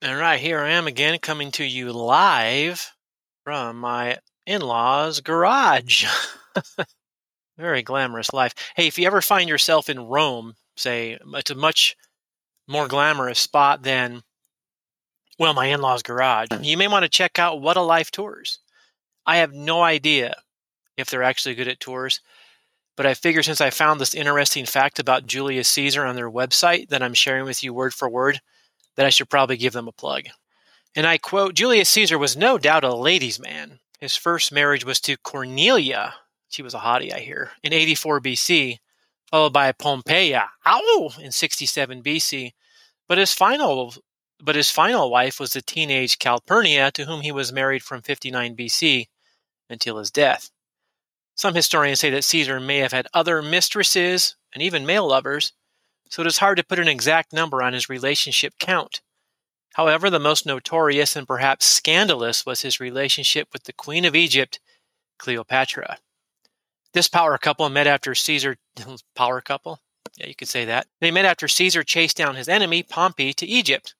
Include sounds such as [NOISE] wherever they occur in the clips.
All right, here I am again coming to you live from my in law's garage. [LAUGHS] Very glamorous life. Hey, if you ever find yourself in Rome, say, it's a much more glamorous spot than, well, my in law's garage, mm. you may want to check out What a Life Tours. I have no idea if they're actually good at tours, but I figure since I found this interesting fact about Julius Caesar on their website that I'm sharing with you word for word, that I should probably give them a plug. And I quote Julius Caesar was no doubt a ladies' man. His first marriage was to Cornelia. She was a hottie, I hear, in 84 BC, followed by Pompeia, ow, in 67 BC. But his final but his final wife was the teenage Calpurnia, to whom he was married from 59 BC until his death. Some historians say that Caesar may have had other mistresses and even male lovers, so it is hard to put an exact number on his relationship count. However, the most notorious and perhaps scandalous was his relationship with the Queen of Egypt, Cleopatra. This power couple met after Caesar [LAUGHS] power couple? Yeah, you could say that. They met after Caesar chased down his enemy Pompey to Egypt.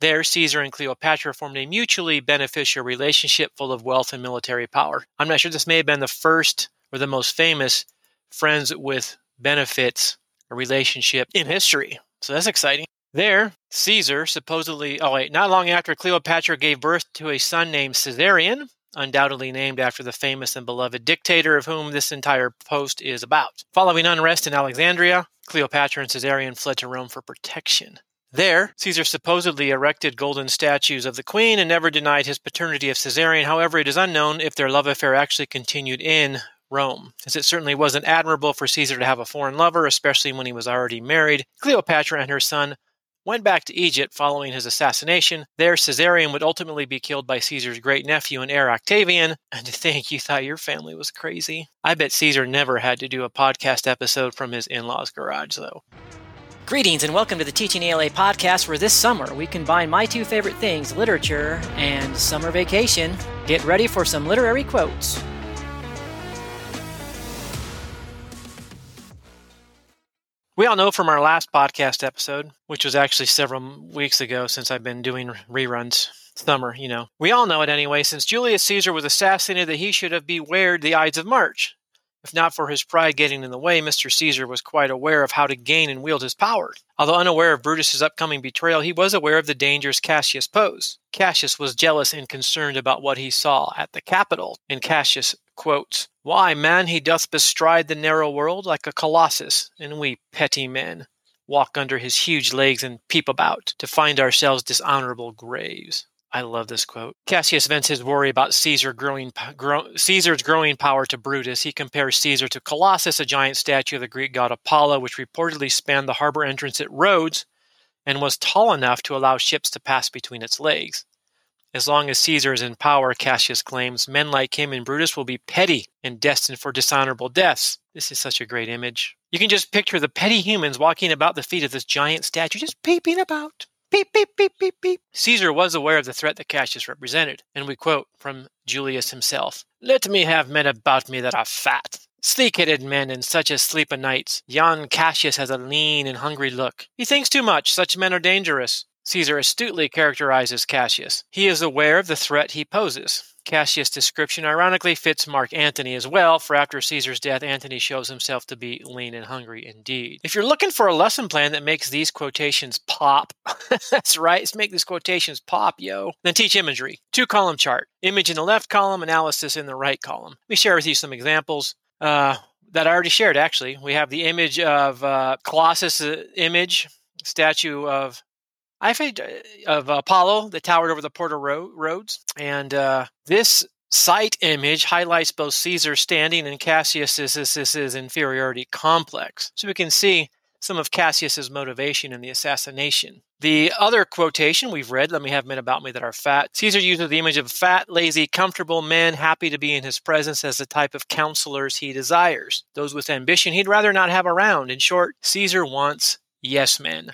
There, Caesar and Cleopatra formed a mutually beneficial relationship full of wealth and military power. I'm not sure this may have been the first or the most famous friends with benefits relationship in history. So that's exciting. There, Caesar supposedly, oh wait, not long after Cleopatra gave birth to a son named Caesarion, undoubtedly named after the famous and beloved dictator of whom this entire post is about. Following unrest in Alexandria, Cleopatra and Caesarion fled to Rome for protection. There, Caesar supposedly erected golden statues of the queen and never denied his paternity of Caesarion. However, it is unknown if their love affair actually continued in Rome, as it certainly wasn't admirable for Caesar to have a foreign lover, especially when he was already married. Cleopatra and her son went back to Egypt following his assassination. There, Caesarion would ultimately be killed by Caesar's great nephew and heir Octavian. [LAUGHS] And to think you thought your family was crazy. I bet Caesar never had to do a podcast episode from his in law's garage, though. Greetings and welcome to the Teaching ELA podcast, where this summer we combine my two favorite things, literature and summer vacation. Get ready for some literary quotes. We all know from our last podcast episode, which was actually several weeks ago since I've been doing reruns summer, you know. We all know it anyway, since Julius Caesar was assassinated, that he should have bewared the Ides of March. If not for his pride getting in the way, Mr. Caesar was quite aware of how to gain and wield his power. Although unaware of Brutus's upcoming betrayal, he was aware of the dangers Cassius posed. Cassius was jealous and concerned about what he saw at the Capitol, and Cassius quotes, Why, man, he doth bestride the narrow world like a colossus, and we petty men walk under his huge legs and peep about to find ourselves dishonorable graves. I love this quote. Cassius vents his worry about Caesar growing, grow, Caesar's growing power to Brutus. He compares Caesar to Colossus, a giant statue of the Greek god Apollo, which reportedly spanned the harbor entrance at Rhodes and was tall enough to allow ships to pass between its legs. As long as Caesar is in power, Cassius claims, men like him and Brutus will be petty and destined for dishonorable deaths. This is such a great image. You can just picture the petty humans walking about the feet of this giant statue, just peeping about. Beep, beep, beep, beep, beep. Caesar was aware of the threat that Cassius represented, and we quote from Julius himself Let me have men about me that are fat, sleek headed men, and such as sleep o' nights. Yon Cassius has a lean and hungry look. He thinks too much. Such men are dangerous. Caesar astutely characterizes Cassius. He is aware of the threat he poses. Cassius' description ironically fits Mark Antony as well, for after Caesar's death, Antony shows himself to be lean and hungry indeed. If you're looking for a lesson plan that makes these quotations pop, [LAUGHS] that's right, let's make these quotations pop, yo, then teach imagery. Two column chart. Image in the left column, analysis in the right column. Let me share with you some examples. Uh, that I already shared, actually. We have the image of uh, Colossus' image, statue of I uh, of Apollo that towered over the Port of Rhodes, and uh, this site image highlights both Caesar's standing and Cassius's inferiority complex. So we can see some of Cassius's motivation in the assassination. The other quotation we've read, let me have men about me that are fat. Caesar uses the image of fat, lazy, comfortable men happy to be in his presence as the type of counselors he desires. Those with ambition he'd rather not have around. In short, Caesar wants yes men.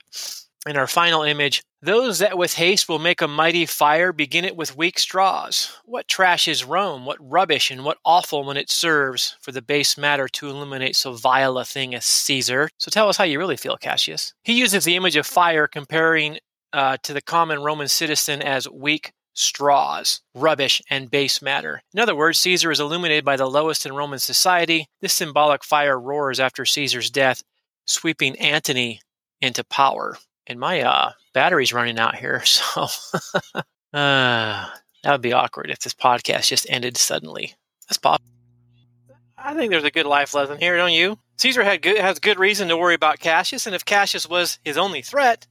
In our final image, those that with haste will make a mighty fire begin it with weak straws. What trash is Rome, what rubbish, and what offal when it serves for the base matter to illuminate so vile a thing as Caesar. So tell us how you really feel, Cassius. He uses the image of fire comparing uh, to the common Roman citizen as weak straws, rubbish, and base matter. In other words, Caesar is illuminated by the lowest in Roman society. This symbolic fire roars after Caesar's death, sweeping Antony into power. And my uh, battery's running out here, [LAUGHS] so uh, that would be awkward if this podcast just ended suddenly. That's pop. I think there's a good life lesson here, don't you? Caesar had good, has good reason to worry about Cassius, and if Cassius was his only threat,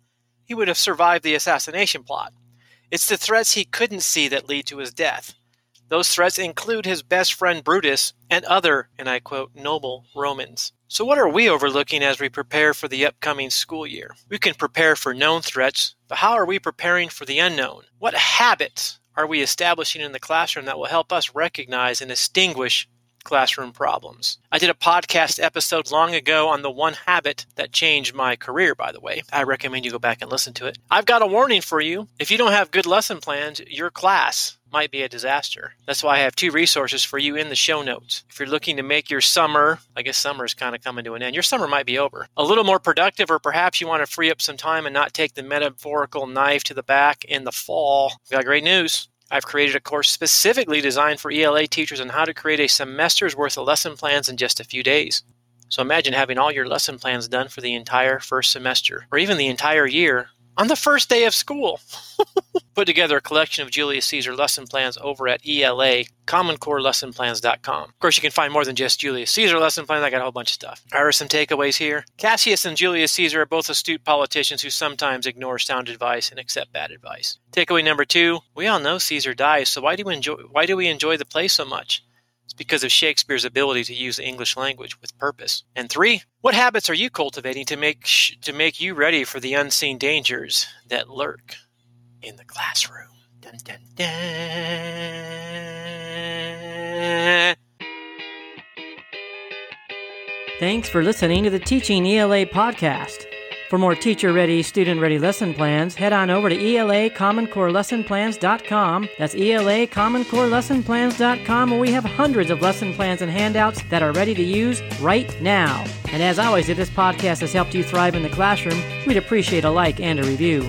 he would have survived the assassination plot. It's the threats he couldn't see that lead to his death. Those threats include his best friend Brutus and other, and I quote, noble Romans. So, what are we overlooking as we prepare for the upcoming school year? We can prepare for known threats, but how are we preparing for the unknown? What habits are we establishing in the classroom that will help us recognize and distinguish classroom problems. I did a podcast episode long ago on the one habit that changed my career, by the way. I recommend you go back and listen to it. I've got a warning for you. If you don't have good lesson plans, your class might be a disaster. That's why I have two resources for you in the show notes. If you're looking to make your summer, I guess summer is kind of coming to an end, your summer might be over, a little more productive, or perhaps you want to free up some time and not take the metaphorical knife to the back in the fall, we got great news. I've created a course specifically designed for ELA teachers on how to create a semester's worth of lesson plans in just a few days. So imagine having all your lesson plans done for the entire first semester, or even the entire year, on the first day of school. [LAUGHS] Put together a collection of Julius Caesar lesson plans over at ELA, commoncorelessonplans.com. Of course, you can find more than just Julius Caesar lesson plans. I got a whole bunch of stuff. Here are some takeaways here. Cassius and Julius Caesar are both astute politicians who sometimes ignore sound advice and accept bad advice. Takeaway number two: We all know Caesar dies, so why do we enjoy? Why do we enjoy the play so much? It's because of Shakespeare's ability to use the English language with purpose. And three, what habits are you cultivating to make sh- to make you ready for the unseen dangers that lurk in the classroom? Dun, dun, dun. Thanks for listening to the Teaching ELA podcast. For more teacher ready, student ready lesson plans, head on over to ELA Common Core Lesson Plans.com. That's ELA Common Core Lesson Plans.com, where we have hundreds of lesson plans and handouts that are ready to use right now. And as always, if this podcast has helped you thrive in the classroom, we'd appreciate a like and a review.